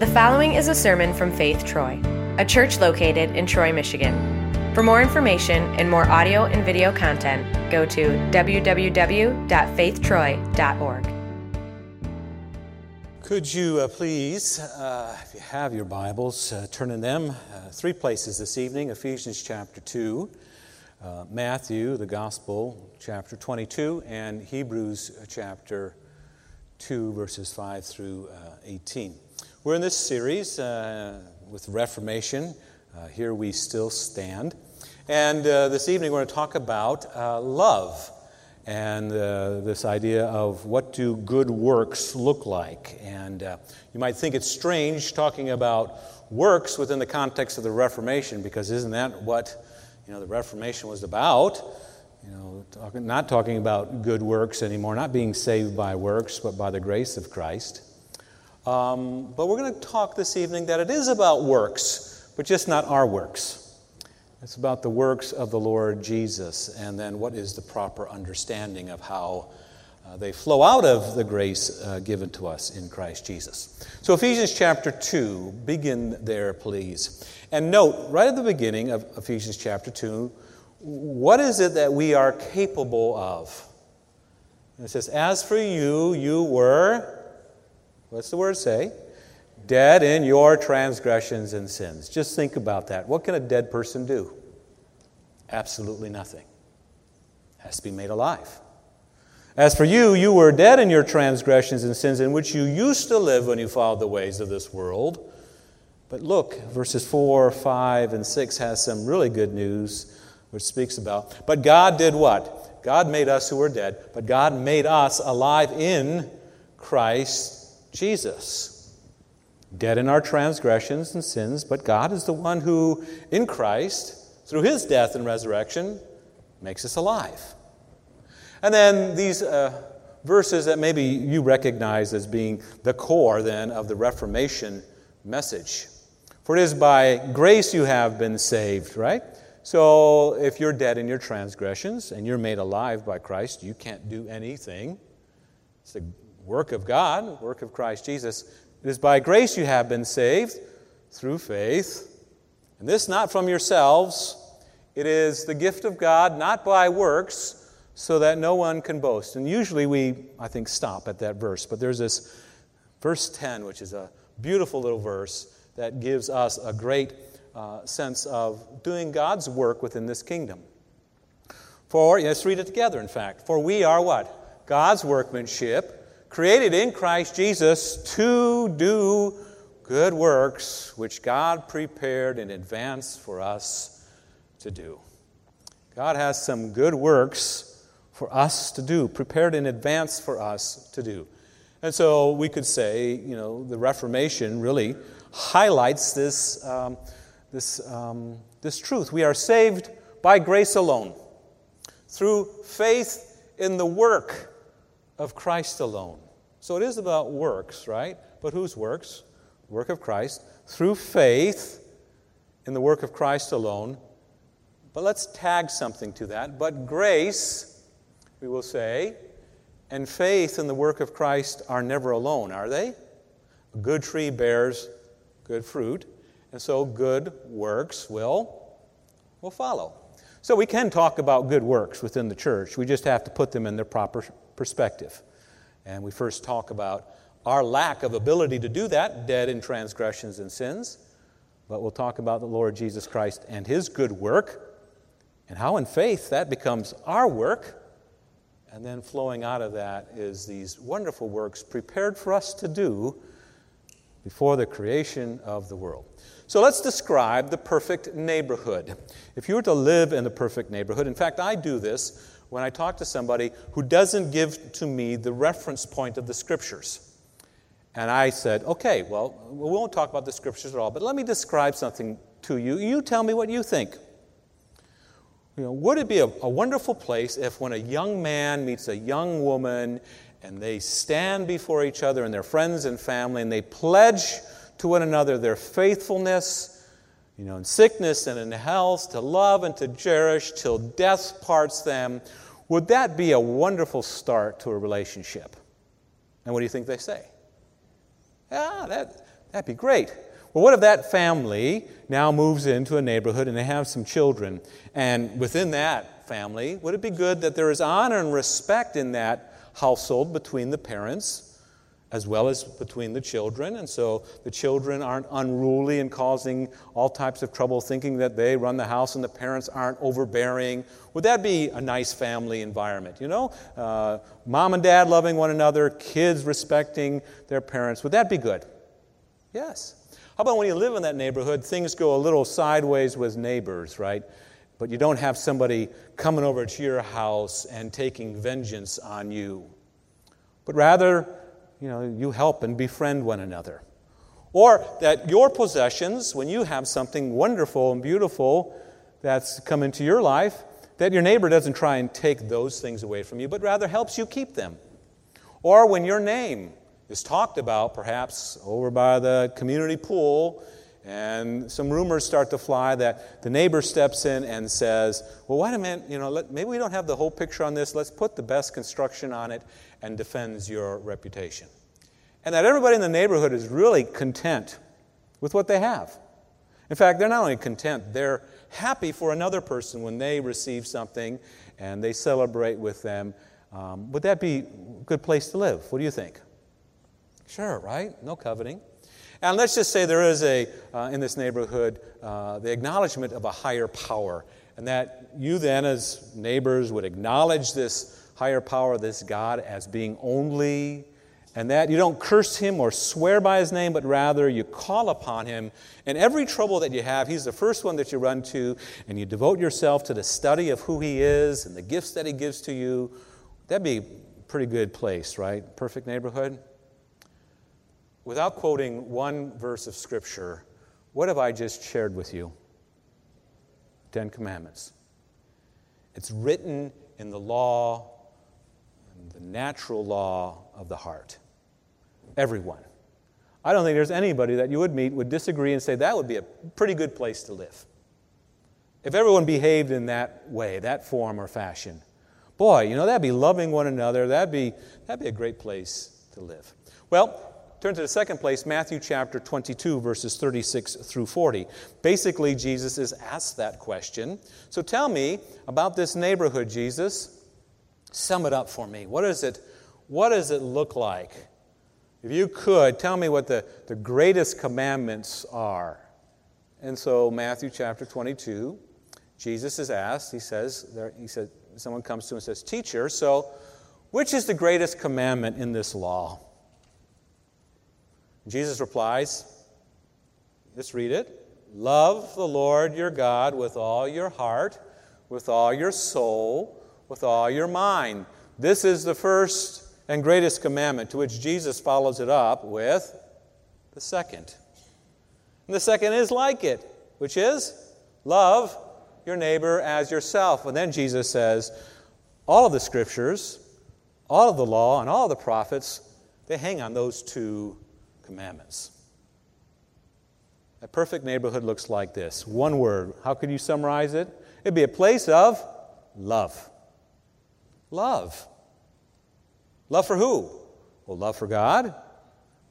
The following is a sermon from Faith Troy, a church located in Troy, Michigan. For more information and more audio and video content, go to www.faithtroy.org. Could you uh, please, uh, if you have your Bibles, uh, turn in them uh, three places this evening Ephesians chapter 2, uh, Matthew, the Gospel, chapter 22, and Hebrews uh, chapter 2, verses 5 through 18. We're in this series uh, with Reformation. Uh, here we still stand. And uh, this evening we're going to talk about uh, love and uh, this idea of what do good works look like. And uh, you might think it's strange talking about works within the context of the Reformation because isn't that what you know, the Reformation was about? You know, talking, not talking about good works anymore, not being saved by works, but by the grace of Christ. Um, but we're going to talk this evening that it is about works, but just not our works. It's about the works of the Lord Jesus, and then what is the proper understanding of how uh, they flow out of the grace uh, given to us in Christ Jesus. So, Ephesians chapter 2, begin there, please. And note, right at the beginning of Ephesians chapter 2, what is it that we are capable of? It says, As for you, you were What's the word say? Dead in your transgressions and sins. Just think about that. What can a dead person do? Absolutely nothing. Has to be made alive. As for you, you were dead in your transgressions and sins in which you used to live when you followed the ways of this world. But look, verses 4, 5, and 6 has some really good news, which speaks about. But God did what? God made us who were dead, but God made us alive in Christ Jesus. Dead in our transgressions and sins, but God is the one who, in Christ, through his death and resurrection, makes us alive. And then these uh, verses that maybe you recognize as being the core then of the Reformation message. For it is by grace you have been saved, right? So if you're dead in your transgressions and you're made alive by Christ, you can't do anything. It's the work of God, work of Christ Jesus. It is by grace you have been saved through faith. And this not from yourselves, it is the gift of God, not by works, so that no one can boast. And usually we, I think, stop at that verse. But there's this verse 10, which is a beautiful little verse that gives us a great uh, sense of doing God's work within this kingdom. For, let's read it together, in fact. For we are what? God's workmanship created in Christ Jesus to do good works which God prepared in advance for us to do. God has some good works for us to do, prepared in advance for us to do. And so we could say, you know, the Reformation really highlights this, um, this, um, this truth. We are saved by grace alone, through faith in the work of Christ alone. So it is about works, right? But whose works? Work of Christ, through faith in the work of Christ alone. But let's tag something to that. But grace, we will say, and faith in the work of Christ are never alone, are they? A good tree bears good fruit, and so good works will, will follow. So we can talk about good works within the church. We just have to put them in their proper perspective. And we first talk about our lack of ability to do that, dead in transgressions and sins. But we'll talk about the Lord Jesus Christ and his good work, and how in faith that becomes our work. And then flowing out of that is these wonderful works prepared for us to do before the creation of the world. So let's describe the perfect neighborhood. If you were to live in the perfect neighborhood, in fact, I do this when I talk to somebody who doesn't give to me the reference point of the scriptures. And I said, okay, well, we won't talk about the scriptures at all, but let me describe something to you. You tell me what you think. You know, would it be a, a wonderful place if when a young man meets a young woman and they stand before each other and their friends and family and they pledge to one another their faithfulness, you know, in sickness and in health, to love and to cherish till death parts them, would that be a wonderful start to a relationship? And what do you think they say? Yeah, that, That'd be great. Well, what if that family now moves into a neighborhood and they have some children? And within that family, would it be good that there is honor and respect in that household between the parents? As well as between the children. And so the children aren't unruly and causing all types of trouble, thinking that they run the house and the parents aren't overbearing. Would that be a nice family environment? You know, uh, mom and dad loving one another, kids respecting their parents. Would that be good? Yes. How about when you live in that neighborhood, things go a little sideways with neighbors, right? But you don't have somebody coming over to your house and taking vengeance on you. But rather, you know, you help and befriend one another. Or that your possessions, when you have something wonderful and beautiful that's come into your life, that your neighbor doesn't try and take those things away from you, but rather helps you keep them. Or when your name is talked about, perhaps over by the community pool, and some rumors start to fly that the neighbor steps in and says, Well, wait a minute, you know, let, maybe we don't have the whole picture on this. Let's put the best construction on it and defends your reputation. And that everybody in the neighborhood is really content with what they have. In fact, they're not only content, they're happy for another person when they receive something and they celebrate with them. Um, would that be a good place to live? What do you think? Sure, right? No coveting. And let's just say there is a, uh, in this neighborhood, uh, the acknowledgement of a higher power, and that you then, as neighbors, would acknowledge this higher power, this God, as being only, and that you don't curse him or swear by his name, but rather you call upon him. And every trouble that you have, he's the first one that you run to, and you devote yourself to the study of who he is and the gifts that he gives to you. That'd be a pretty good place, right? Perfect neighborhood. Without quoting one verse of Scripture, what have I just shared with you? Ten Commandments. It's written in the law the natural law of the heart. Everyone. I don't think there's anybody that you would meet would disagree and say that would be a pretty good place to live. If everyone behaved in that way, that form or fashion, boy, you know, that'd be loving one another. That'd be, that'd be a great place to live. Well, turn to the second place, Matthew chapter 22, verses 36 through 40. Basically, Jesus is asked that question. So tell me about this neighborhood, Jesus. Sum it up for me. What, is it, what does it look like? If you could, tell me what the, the greatest commandments are. And so, Matthew chapter 22, Jesus is asked, he says, there, he said, someone comes to him and says, Teacher, so which is the greatest commandment in this law? Jesus replies, just read it. Love the Lord your God with all your heart, with all your soul, with all your mind. This is the first and greatest commandment, to which Jesus follows it up with the second. And the second is like it, which is love your neighbor as yourself. And then Jesus says, all of the scriptures, all of the law, and all the prophets, they hang on those two commandments. A perfect neighborhood looks like this one word. How could you summarize it? It'd be a place of love. Love. Love for who? Well, love for God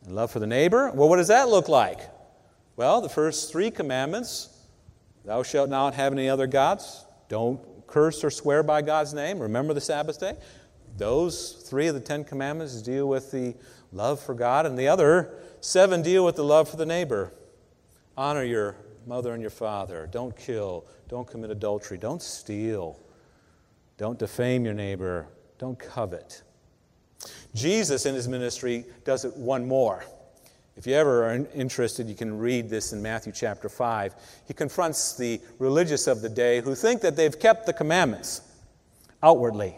and love for the neighbor. Well, what does that look like? Well, the first three commandments Thou shalt not have any other gods. Don't curse or swear by God's name. Remember the Sabbath day. Those three of the Ten Commandments deal with the love for God, and the other seven deal with the love for the neighbor. Honor your mother and your father. Don't kill. Don't commit adultery. Don't steal. Don't defame your neighbor. Don't covet. Jesus in his ministry does it one more. If you ever are interested, you can read this in Matthew chapter 5. He confronts the religious of the day who think that they've kept the commandments outwardly.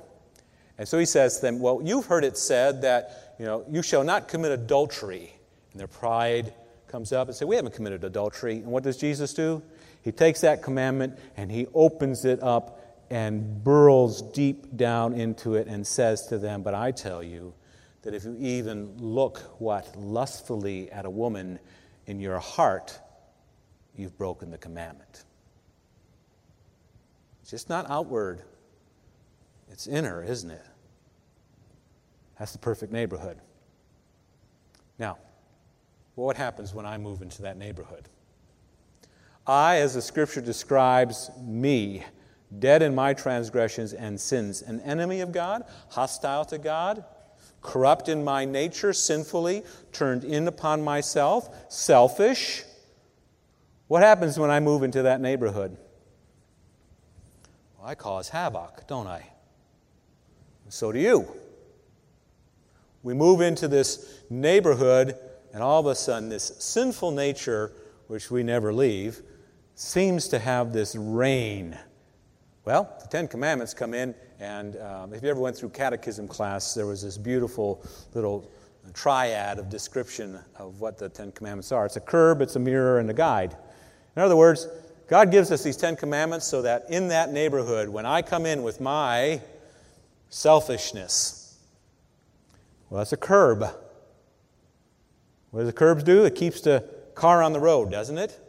And so he says to them, Well, you've heard it said that, you know, you shall not commit adultery. And their pride comes up and say, We haven't committed adultery. And what does Jesus do? He takes that commandment and he opens it up and burrows deep down into it and says to them, But I tell you that if you even look what lustfully at a woman in your heart, you've broken the commandment. It's just not outward, it's inner, isn't it? That's the perfect neighborhood. Now, what happens when I move into that neighborhood? I, as the scripture describes me, dead in my transgressions and sins, an enemy of God, hostile to God, corrupt in my nature, sinfully, turned in upon myself, selfish. What happens when I move into that neighborhood? Well, I cause havoc, don't I? So do you. We move into this neighborhood, and all of a sudden, this sinful nature, which we never leave, seems to have this reign. Well, the Ten Commandments come in, and um, if you ever went through catechism class, there was this beautiful little triad of description of what the Ten Commandments are it's a curb, it's a mirror, and a guide. In other words, God gives us these Ten Commandments so that in that neighborhood, when I come in with my selfishness, well, that's a curb. What do the curbs do? It keeps the car on the road, doesn't it?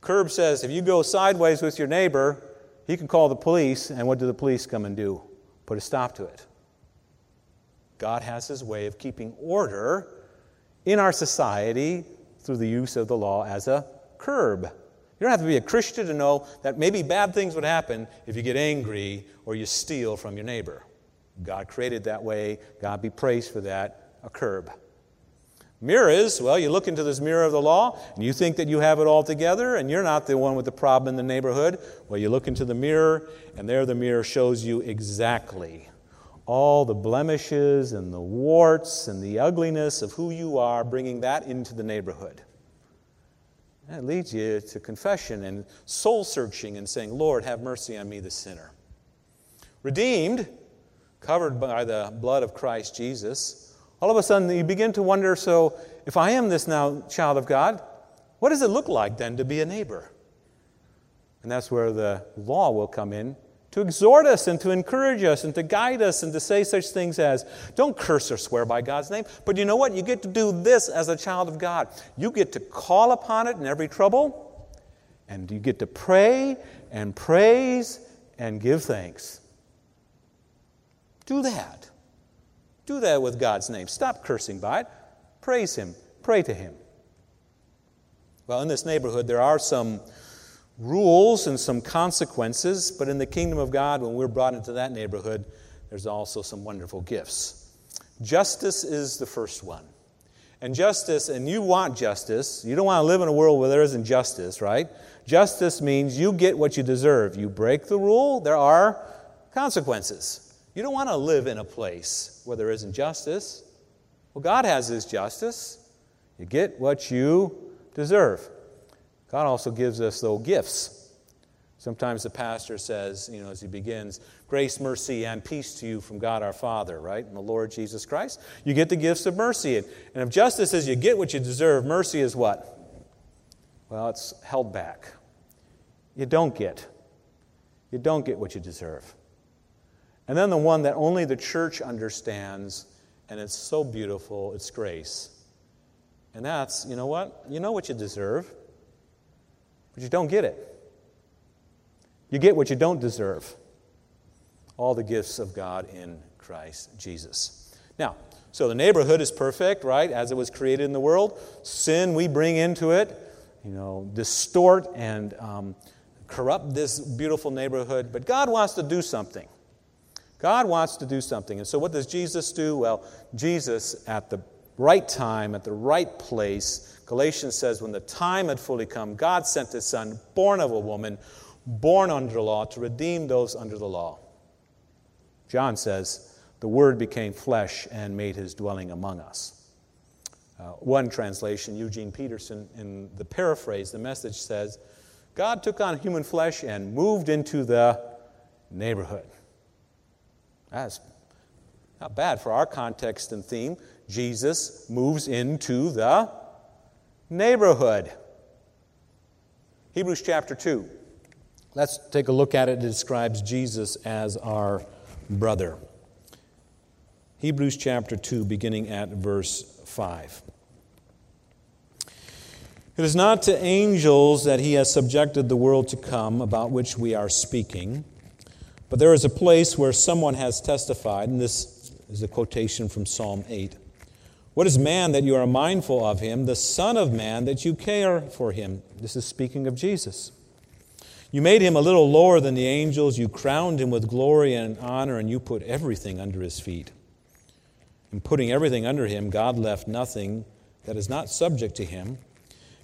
Curb says if you go sideways with your neighbor, he can call the police, and what do the police come and do? Put a stop to it. God has his way of keeping order in our society through the use of the law as a curb. You don't have to be a Christian to know that maybe bad things would happen if you get angry or you steal from your neighbor. God created that way. God be praised for that. A curb. Mirror is, well, you look into this mirror of the law and you think that you have it all together and you're not the one with the problem in the neighborhood. Well, you look into the mirror and there the mirror shows you exactly all the blemishes and the warts and the ugliness of who you are, bringing that into the neighborhood. That leads you to confession and soul searching and saying, Lord, have mercy on me, the sinner. Redeemed, covered by the blood of Christ Jesus all of a sudden you begin to wonder so, if I am this now child of God, what does it look like then to be a neighbor? And that's where the law will come in to exhort us and to encourage us and to guide us and to say such things as don't curse or swear by God's name. But you know what? You get to do this as a child of God. You get to call upon it in every trouble, and you get to pray and praise and give thanks. Do that. Do that with God's name. Stop cursing by it. Praise Him. Pray to Him. Well, in this neighborhood, there are some rules and some consequences, but in the kingdom of God, when we're brought into that neighborhood, there's also some wonderful gifts. Justice is the first one. And justice, and you want justice. You don't want to live in a world where there isn't justice, right? Justice means you get what you deserve. You break the rule, there are consequences. You don't want to live in a place where there isn't justice. Well, God has His justice. You get what you deserve. God also gives us, though, gifts. Sometimes the pastor says, you know, as he begins, grace, mercy, and peace to you from God our Father, right? And the Lord Jesus Christ. You get the gifts of mercy. And if justice is you get what you deserve, mercy is what? Well, it's held back. You don't get. You don't get what you deserve. And then the one that only the church understands, and it's so beautiful, it's grace. And that's, you know what? You know what you deserve, but you don't get it. You get what you don't deserve all the gifts of God in Christ Jesus. Now, so the neighborhood is perfect, right? As it was created in the world. Sin, we bring into it, you know, distort and um, corrupt this beautiful neighborhood. But God wants to do something. God wants to do something. And so, what does Jesus do? Well, Jesus, at the right time, at the right place, Galatians says, when the time had fully come, God sent his Son, born of a woman, born under the law, to redeem those under the law. John says, the Word became flesh and made his dwelling among us. Uh, one translation, Eugene Peterson, in the paraphrase, the message says, God took on human flesh and moved into the neighborhood. That's not bad for our context and theme. Jesus moves into the neighborhood. Hebrews chapter 2. Let's take a look at it. It describes Jesus as our brother. Hebrews chapter 2, beginning at verse 5. It is not to angels that he has subjected the world to come, about which we are speaking. But there is a place where someone has testified, and this is a quotation from Psalm 8 What is man that you are mindful of him, the Son of Man that you care for him? This is speaking of Jesus. You made him a little lower than the angels. You crowned him with glory and honor, and you put everything under his feet. In putting everything under him, God left nothing that is not subject to him.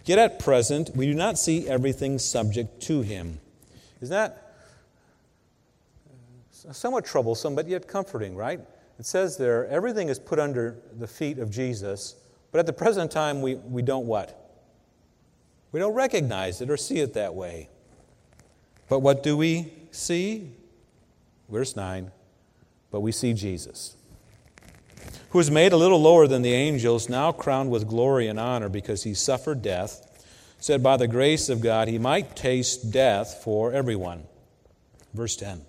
Yet at present, we do not see everything subject to him. Is that somewhat troublesome, but yet comforting, right? It says there, everything is put under the feet of Jesus, but at the present time, we, we don't what? We don't recognize it or see it that way. But what do we see? Verse 9. But we see Jesus, who was made a little lower than the angels, now crowned with glory and honor because he suffered death, said by the grace of God he might taste death for everyone. Verse 10.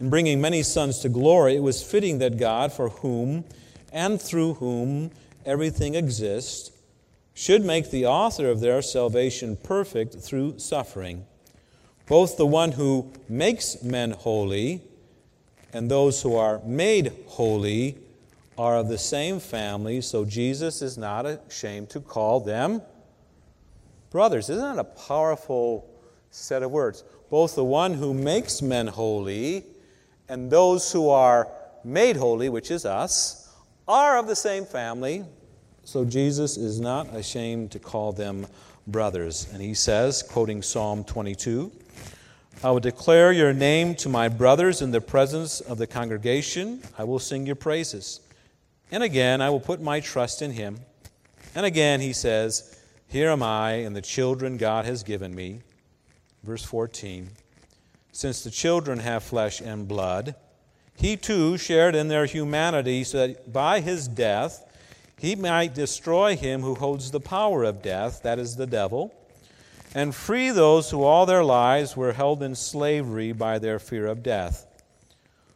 In bringing many sons to glory, it was fitting that God, for whom and through whom everything exists, should make the author of their salvation perfect through suffering both the one who makes men holy and those who are made holy are of the same family, so Jesus is not ashamed to call them brothers. Isn't that a powerful set of words? Both the one who makes men holy and those who are made holy, which is us, are of the same family, so Jesus is not ashamed to call them brothers. And he says, quoting Psalm 22, I will declare your name to my brothers in the presence of the congregation. I will sing your praises. And again, I will put my trust in him. And again, he says, Here am I and the children God has given me. Verse 14 Since the children have flesh and blood, he too shared in their humanity, so that by his death he might destroy him who holds the power of death, that is the devil and free those who all their lives were held in slavery by their fear of death.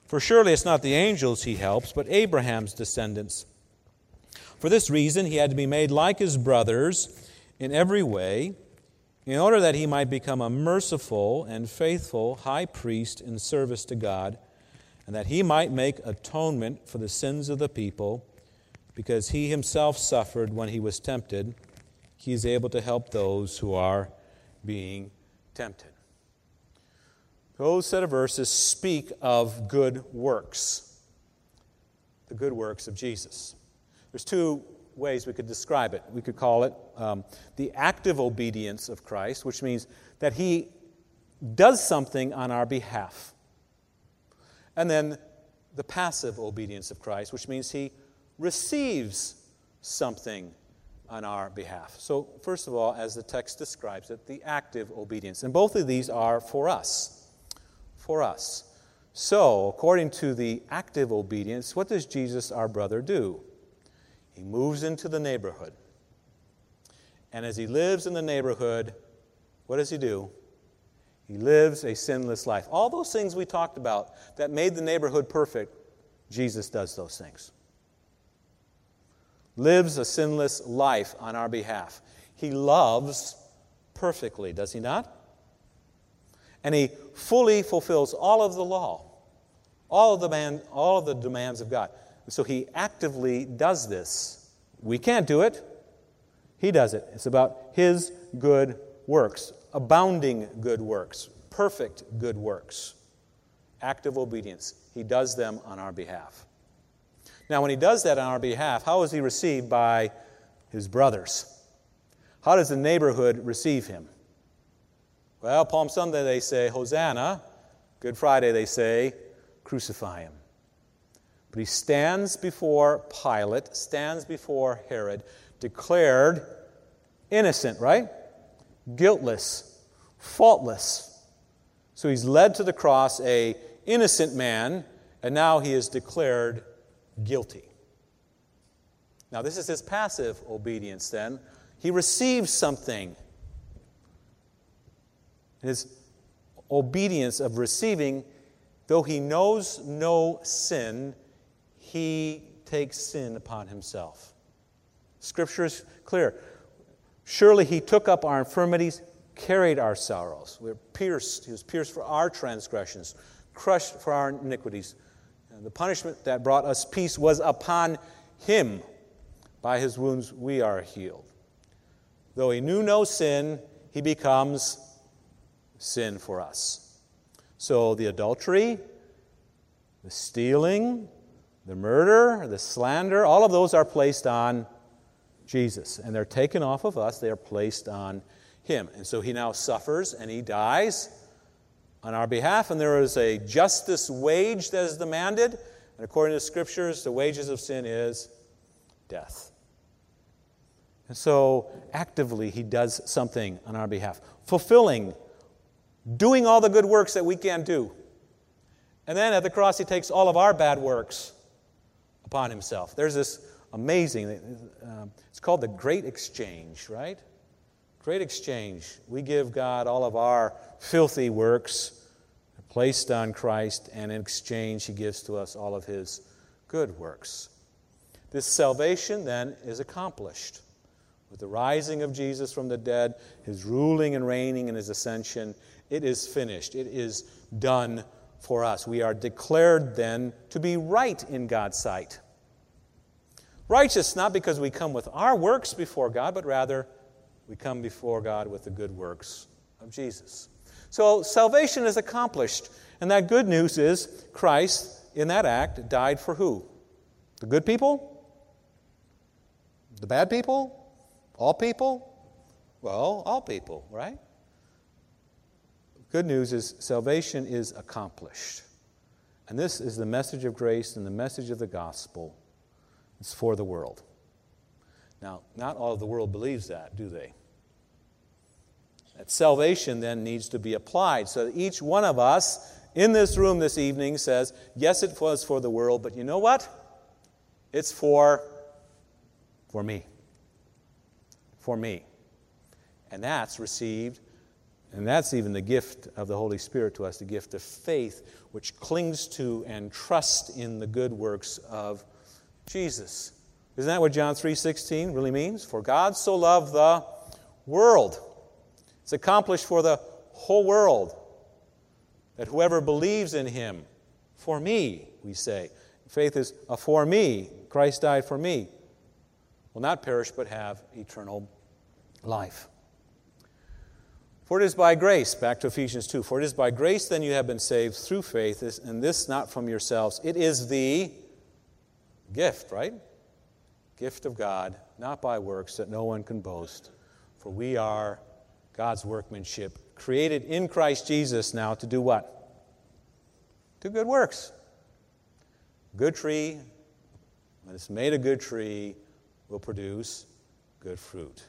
For surely it's not the angels he helps, but Abraham's descendants. For this reason, he had to be made like his brothers in every way, in order that he might become a merciful and faithful high priest in service to God, and that he might make atonement for the sins of the people, because he himself suffered when he was tempted. He is able to help those who are being tempted. Those set of verses speak of good works, the good works of Jesus. There's two ways we could describe it. We could call it um, the active obedience of Christ, which means that he does something on our behalf. And then the passive obedience of Christ, which means he receives something on our behalf. So, first of all, as the text describes it, the active obedience. And both of these are for us. For us. So, according to the active obedience, what does Jesus, our brother, do? He moves into the neighborhood. And as he lives in the neighborhood, what does he do? He lives a sinless life. All those things we talked about that made the neighborhood perfect, Jesus does those things lives a sinless life on our behalf. He loves perfectly, does he not? And he fully fulfills all of the law, all of the, man, all of the demands of God. So he actively does this. We can't do it. He does it. It's about his good works, abounding good works, perfect good works, active obedience. He does them on our behalf. Now, when he does that on our behalf, how is he received by his brothers? How does the neighborhood receive him? Well, Palm Sunday they say, Hosanna. Good Friday they say, crucify him. But he stands before Pilate, stands before Herod, declared innocent, right? Guiltless, faultless. So he's led to the cross a innocent man, and now he is declared guilty. Now, this is his passive obedience then. He receives something. His obedience of receiving, though he knows no sin, he takes sin upon himself. Scripture is clear. Surely he took up our infirmities, carried our sorrows. We were pierced. He was pierced for our transgressions, crushed for our iniquities. The punishment that brought us peace was upon him. By his wounds we are healed. Though he knew no sin, he becomes sin for us. So the adultery, the stealing, the murder, the slander, all of those are placed on Jesus. And they're taken off of us, they are placed on him. And so he now suffers and he dies on our behalf. And there is a justice wage that is demanded. And according to the scriptures, the wages of sin is death. And so actively he does something on our behalf, fulfilling, doing all the good works that we can't do. And then at the cross, he takes all of our bad works upon himself. There's this amazing, uh, it's called the Great Exchange, right? Great Exchange. We give God all of our filthy works placed on Christ, and in exchange, he gives to us all of his good works. This salvation then is accomplished. With the rising of Jesus from the dead, his ruling and reigning and his ascension, it is finished. It is done for us. We are declared then to be right in God's sight. Righteous not because we come with our works before God, but rather we come before God with the good works of Jesus. So salvation is accomplished. And that good news is Christ, in that act, died for who? The good people? The bad people? All people? Well, all people, right? Good news is salvation is accomplished. And this is the message of grace and the message of the gospel. It's for the world. Now, not all of the world believes that, do they? That salvation then needs to be applied so each one of us in this room this evening says, Yes, it was for the world, but you know what? It's for, for me for me. And that's received, and that's even the gift of the Holy Spirit to us, the gift of faith, which clings to and trusts in the good works of Jesus. Isn't that what John 3:16 really means? For God so loved the world. It's accomplished for the whole world. That whoever believes in him, for me, we say. Faith is a for me. Christ died for me will not perish but have eternal life. For it is by grace, back to Ephesians 2, for it is by grace then you have been saved through faith, and this not from yourselves. It is the gift, right? Gift of God, not by works that no one can boast. For we are God's workmanship, created in Christ Jesus now to do what? Do good works. Good tree, when it's made a good tree, will produce good fruit.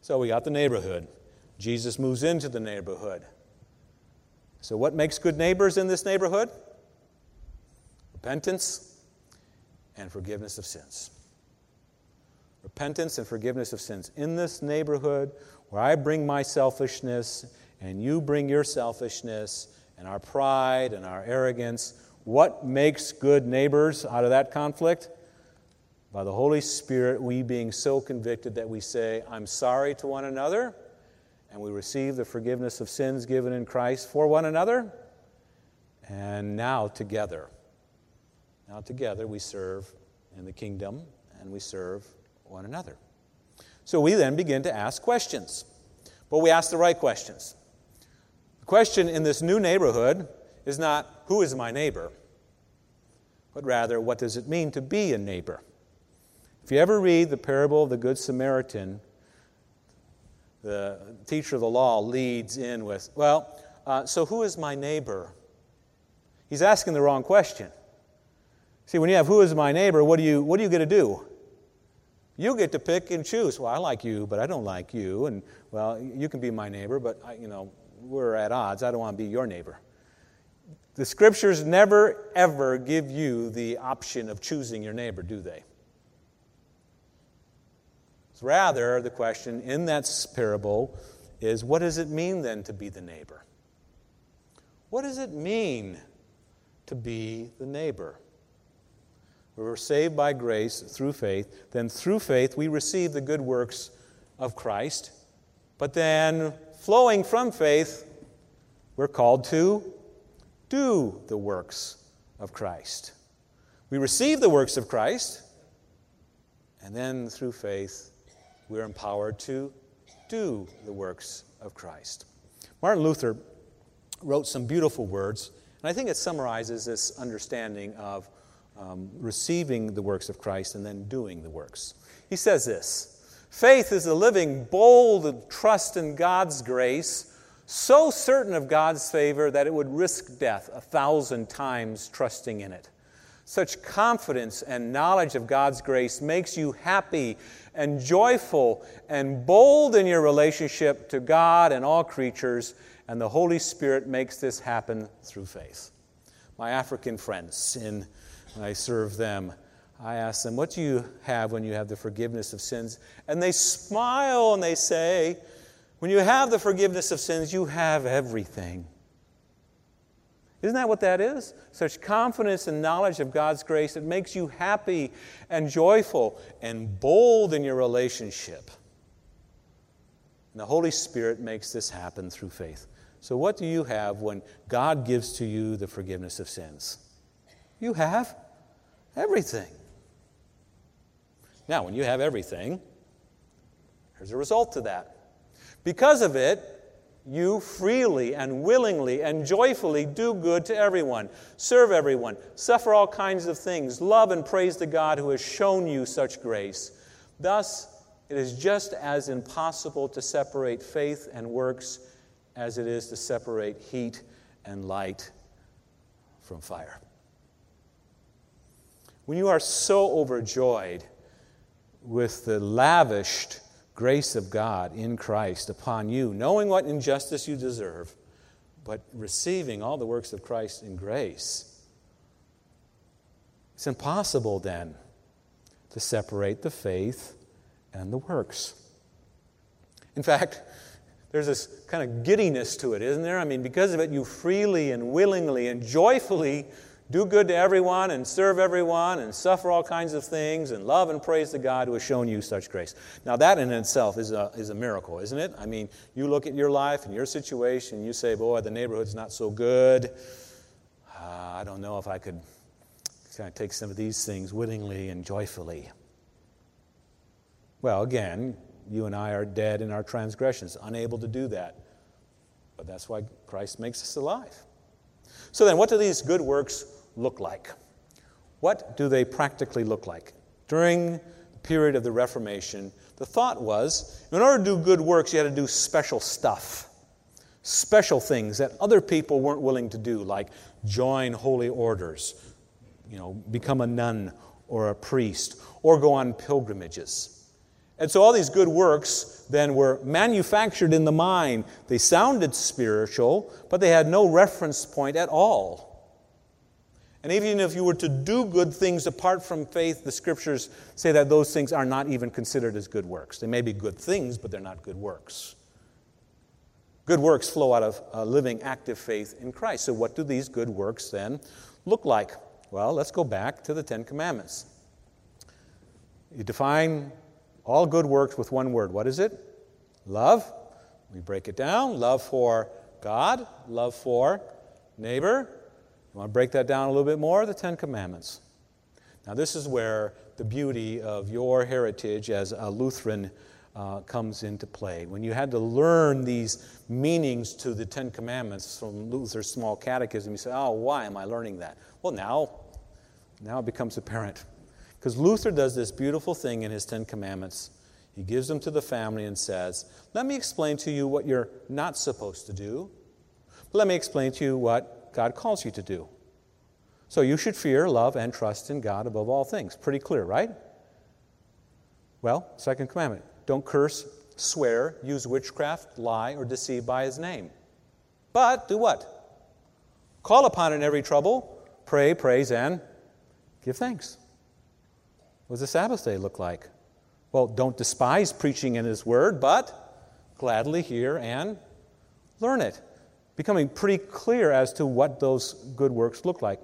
So we got the neighborhood. Jesus moves into the neighborhood. So, what makes good neighbors in this neighborhood? Repentance and forgiveness of sins. Repentance and forgiveness of sins. In this neighborhood where I bring my selfishness and you bring your selfishness and our pride and our arrogance, what makes good neighbors out of that conflict? by the Holy Spirit, we being so convicted that we say, I'm sorry to one another, and we receive the forgiveness of sins given in Christ for one another, and now together. Now together we serve in the kingdom and we serve one another. So we then begin to ask questions, but we ask the right questions. The question in this new neighborhood is not, who is my neighbor? But rather, what does it mean to be a neighbor? If you ever read the parable of the Good Samaritan, the teacher of the law leads in with, Well, uh, so who is my neighbor? He's asking the wrong question. See, when you have who is my neighbor, what do you, what do you get to do? You get to pick and choose. Well, I like you, but I don't like you. And, well, you can be my neighbor, but, I, you know, we're at odds. I don't want to be your neighbor. The scriptures never, ever give you the option of choosing your neighbor, do they? It's Rather, the question in that parable is what does it mean then to be the neighbor? What does it mean to be the neighbor? We were saved by grace through faith. Then, through faith, we receive the good works of Christ. But then, flowing from faith, we're called to do the works of Christ. We receive the works of Christ, And then through faith, we're empowered to do the works of Christ. Martin Luther wrote some beautiful words, and I think it summarizes this understanding of um, receiving the works of Christ and then doing the works. He says this Faith is a living, bold trust in God's grace, so certain of God's favor that it would risk death a thousand times trusting in it. Such confidence and knowledge of God's grace makes you happy and joyful and bold in your relationship to God and all creatures, and the Holy Spirit makes this happen through faith. My African friends, in, I serve them, I ask them, What do you have when you have the forgiveness of sins? And they smile and they say, When you have the forgiveness of sins, you have everything. Isn't that what that is? Such confidence and knowledge of God's grace. It makes you happy and joyful and bold in your relationship. And the Holy Spirit makes this happen through faith. So, what do you have when God gives to you the forgiveness of sins? You have everything. Now, when you have everything, there's a result to that. Because of it, you freely and willingly and joyfully do good to everyone, serve everyone, suffer all kinds of things, love and praise the God who has shown you such grace. Thus, it is just as impossible to separate faith and works as it is to separate heat and light from fire. When you are so overjoyed with the lavished grace of God in Christ upon you, knowing what injustice you deserve, but receiving all the works of Christ in grace. It's impossible then to separate the faith and the works. In fact, there's this kind of giddiness to it, isn't there? I mean, because of it, you freely and willingly and joyfully do good to everyone and serve everyone and suffer all kinds of things and love and praise the God who has shown you such grace. Now, that in itself is a, is a miracle, isn't it? I mean, you look at your life and your situation, you say, Boy, the neighborhood's not so good. Uh, I don't know if I could kind of take some of these things willingly and joyfully. Well, again, you and I are dead in our transgressions, unable to do that. But that's why Christ makes us alive. So then, what do these good works look like? What do they practically look like? During the period of the Reformation, the thought was in order to do good works, you had to do special stuff, special things that other people weren't willing to do, like join holy orders, you know, become a nun or a priest, or go on pilgrimages. And so all these good works then were manufactured in the mind. They sounded spiritual, but they had no reference point at all. And even if you were to do good things apart from faith, the scriptures say that those things are not even considered as good works. They may be good things, but they're not good works. Good works flow out of living, active faith in Christ. So, what do these good works then look like? Well, let's go back to the Ten Commandments. You define all good works with one word. What is it? Love. We break it down love for God, love for neighbor, you want to break that down a little bit more? The Ten Commandments. Now, this is where the beauty of your heritage as a Lutheran uh, comes into play. When you had to learn these meanings to the Ten Commandments from Luther's small catechism, you say, Oh, why am I learning that? Well, now, now it becomes apparent. Because Luther does this beautiful thing in his Ten Commandments. He gives them to the family and says, Let me explain to you what you're not supposed to do. Let me explain to you what God calls you to do. So you should fear, love, and trust in God above all things. Pretty clear, right? Well, second commandment don't curse, swear, use witchcraft, lie, or deceive by his name. But do what? Call upon in every trouble, pray, praise, and give thanks. What does the Sabbath day look like? Well, don't despise preaching in his word, but gladly hear and learn it becoming pretty clear as to what those good works look like.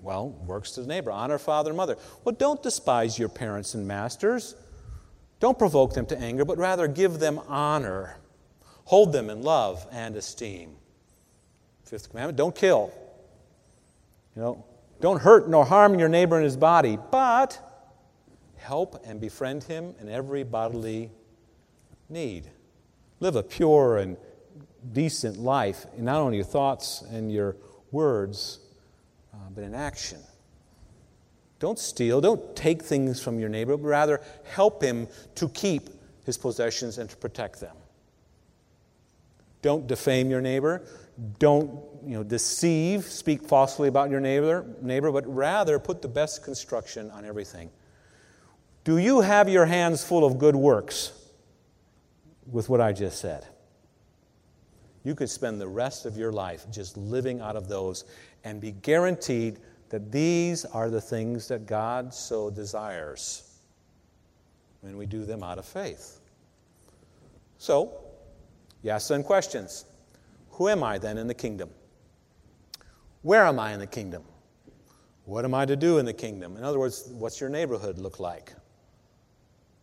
Well, works to the neighbor, honor father and mother. Well, don't despise your parents and masters. Don't provoke them to anger, but rather give them honor. Hold them in love and esteem. Fifth commandment don't kill. You know, don't hurt nor harm your neighbor in his body, but help and befriend him in every bodily need. Live a pure and decent life not only your thoughts and your words, uh, but in action. Don't steal, don't take things from your neighbor, but rather help him to keep his possessions and to protect them. Don't defame your neighbor. Don't you know, deceive, speak falsely about your neighbor, neighbor, but rather put the best construction on everything. Do you have your hands full of good works with what I just said? You could spend the rest of your life just living out of those and be guaranteed that these are the things that God so desires when we do them out of faith. So, ask some questions. Who am I then in the kingdom? Where am I in the kingdom? What am I to do in the kingdom? In other words, what's your neighborhood look like?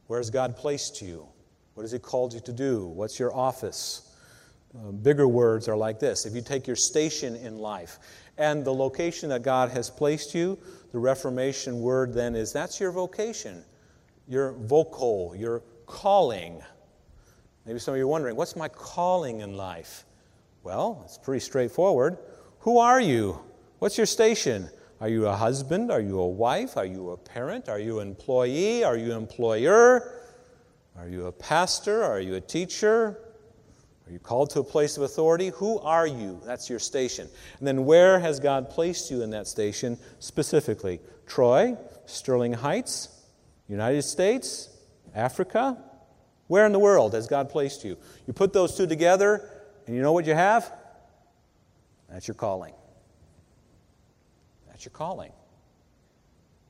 Where has God placed you? What has He called you to do? What's your office? Uh, bigger words are like this. If you take your station in life and the location that God has placed you, the Reformation word then is that's your vocation, your vocal, your calling. Maybe some of you are wondering, what's my calling in life? Well, it's pretty straightforward. Who are you? What's your station? Are you a husband? Are you a wife? Are you a parent? Are you an employee? Are you an employer? Are you a pastor? Are you a teacher? Are you called to a place of authority? Who are you? That's your station. And then where has God placed you in that station specifically? Troy, Sterling Heights, United States, Africa? Where in the world has God placed you? You put those two together, and you know what you have? That's your calling. That's your calling.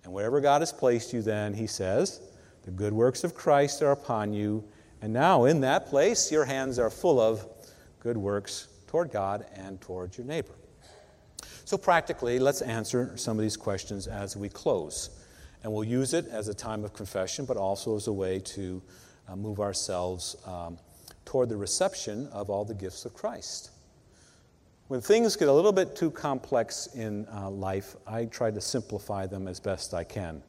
And wherever God has placed you, then, he says, the good works of Christ are upon you. And now, in that place, your hands are full of good works toward God and toward your neighbor. So, practically, let's answer some of these questions as we close. And we'll use it as a time of confession, but also as a way to uh, move ourselves um, toward the reception of all the gifts of Christ. When things get a little bit too complex in uh, life, I try to simplify them as best I can.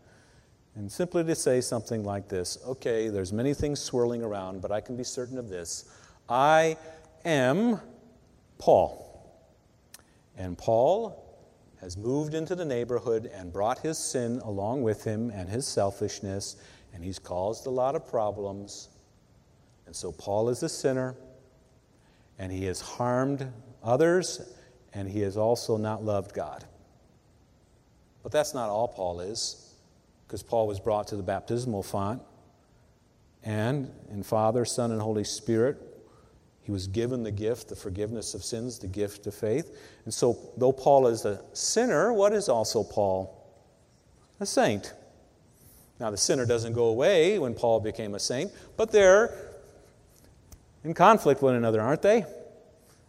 And simply to say something like this okay, there's many things swirling around, but I can be certain of this. I am Paul. And Paul has moved into the neighborhood and brought his sin along with him and his selfishness, and he's caused a lot of problems. And so Paul is a sinner, and he has harmed others, and he has also not loved God. But that's not all Paul is, because Paul was brought to the baptismal font, and in Father, Son, and Holy Spirit, he was given the gift, the forgiveness of sins, the gift of faith. And so, though Paul is a sinner, what is also Paul? A saint. Now, the sinner doesn't go away when Paul became a saint, but they're in conflict with one another, aren't they?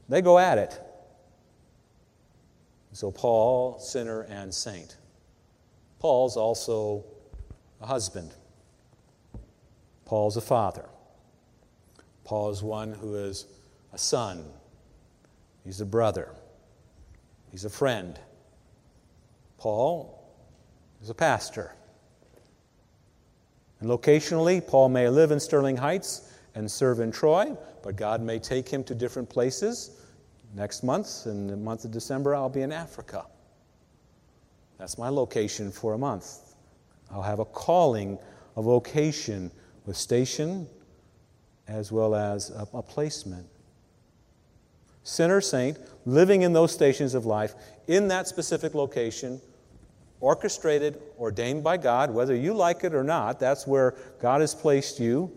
They go at it. So, Paul, sinner and saint. Paul's also a husband. Paul's a father. Paul is one who is a son. He's a brother. He's a friend. Paul is a pastor. And locationally, Paul may live in Sterling Heights and serve in Troy, but God may take him to different places. Next month, in the month of December, I'll be in Africa. That's my location for a month. I'll have a calling, a vocation with station as well as a, a placement. Sinner, saint, living in those stations of life in that specific location, orchestrated, ordained by God, whether you like it or not, that's where God has placed you.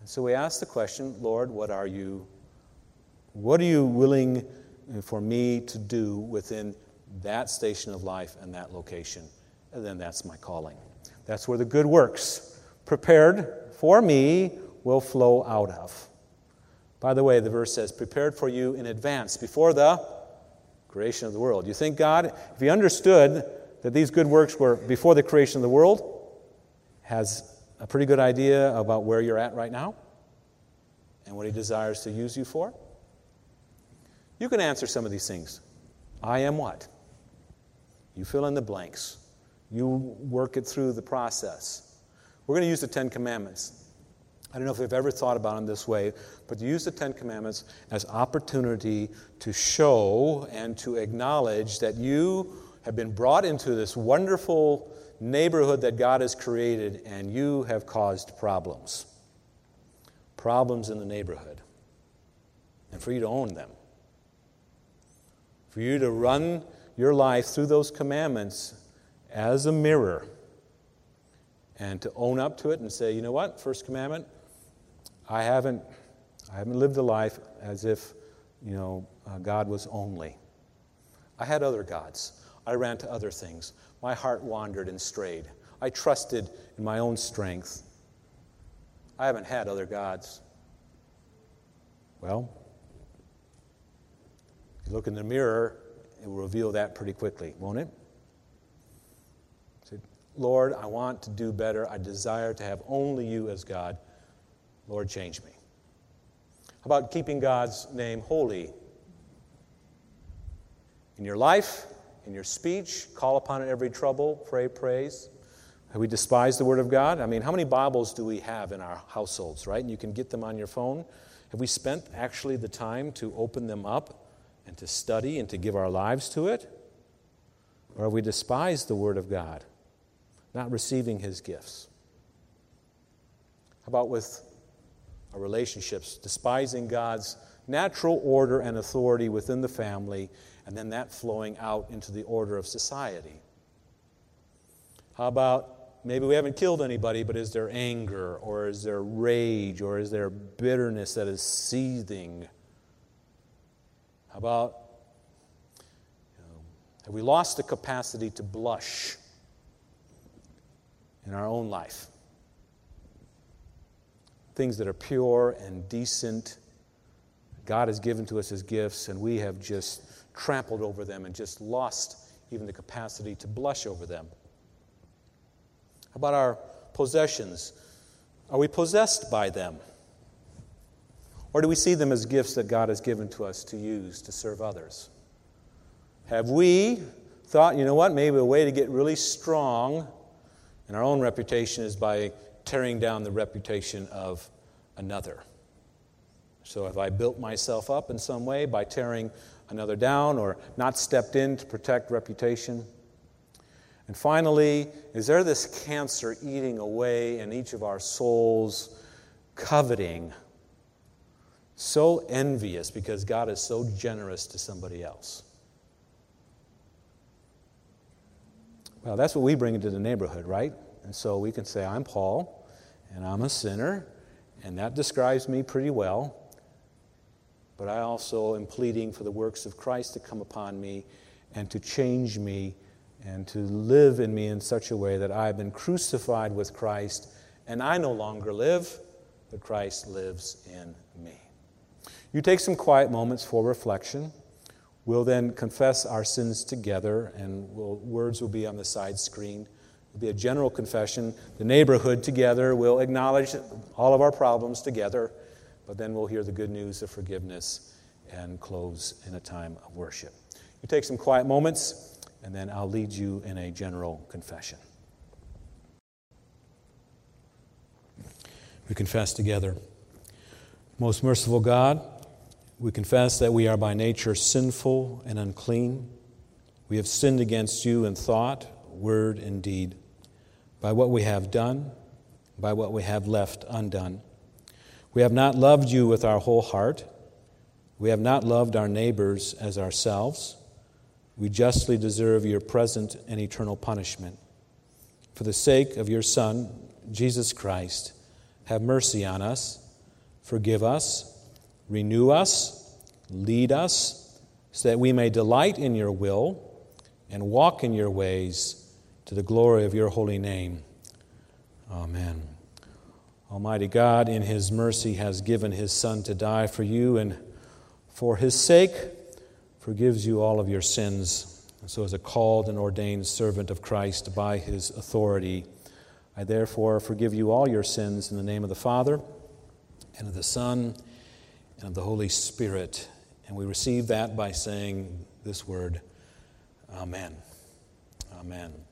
And so we ask the question, Lord, what are you what are you willing for me to do within that station of life and that location? And then that's my calling. That's where the good works prepared for me will flow out of. By the way, the verse says, prepared for you in advance before the creation of the world. You think God, if He understood that these good works were before the creation of the world, has a pretty good idea about where you're at right now and what He desires to use you for? You can answer some of these things. I am what? You fill in the blanks. You work it through the process. We're going to use the Ten Commandments. I don't know if you've ever thought about them this way, but to use the Ten Commandments as opportunity to show and to acknowledge that you have been brought into this wonderful neighborhood that God has created and you have caused problems. Problems in the neighborhood. And for you to own them. For you to run your life through those commandments as a mirror and to own up to it and say, you know what, first commandment, I haven't, I haven't lived a life as if, you know, uh, God was only. I had other gods. I ran to other things. My heart wandered and strayed. I trusted in my own strength. I haven't had other gods. Well, you look in the mirror, it will reveal that pretty quickly, won't it? Say, Lord, I want to do better. I desire to have only you as God. Lord, change me. How about keeping God's name holy in your life in your speech, call upon it every trouble, pray praise. Have we despised the Word of God? I mean, how many Bibles do we have in our households, right? And you can get them on your phone. Have we spent actually the time to open them up and to study and to give our lives to it? Or have we despised the Word of God, not receiving His gifts? How about with our relationships, despising God's natural order and authority within the family and then that flowing out into the order of society. How about maybe we haven't killed anybody, but is there anger, or is there rage, or is there bitterness that is seething? How about you know, have we lost the capacity to blush in our own life? Things that are pure and decent. God has given to us as gifts, and we have just trampled over them and just lost even the capacity to blush over them. How about our possessions? Are we possessed by them? Or do we see them as gifts that God has given to us to use to serve others? Have we thought, you know what, maybe a way to get really strong in our own reputation is by tearing down the reputation of another? So have I built myself up in some way by tearing another down or not stepped in to protect reputation? And finally, is there this cancer eating away in each of our souls, coveting, so envious because God is so generous to somebody else? Well, that's what we bring into the neighborhood, right? And so we can say, I'm Paul, and I'm a sinner, and that describes me pretty well but I also am pleading for the works of Christ to come upon me and to change me and to live in me in such a way that I've been crucified with Christ and I no longer live, but Christ lives in me. You take some quiet moments for reflection. We'll then confess our sins together, and we'll, words will be on the side screen. It'll be a general confession. The neighborhood together will acknowledge all of our problems together but then we'll hear the good news of forgiveness and close in a time of worship. You take some quiet moments, and then I'll lead you in a general confession. We confess together. Most merciful God, we confess that we are by nature sinful and unclean. We have sinned against you in thought, word, and deed, by what we have done, by what we have left undone. We have not loved you with our whole heart. We have not loved our neighbors as ourselves. We justly deserve your present and eternal punishment. For the sake of your Son, Jesus Christ, have mercy on us, forgive us, renew us, lead us, so that we may delight in your will and walk in your ways to the glory of your holy name. Amen. Almighty God, in His mercy, has given His Son to die for you, and for His sake, forgives you all of your sins. So, as a called and ordained servant of Christ by His authority, I therefore forgive you all your sins in the name of the Father, and of the Son, and of the Holy Spirit. And we receive that by saying this word Amen. Amen.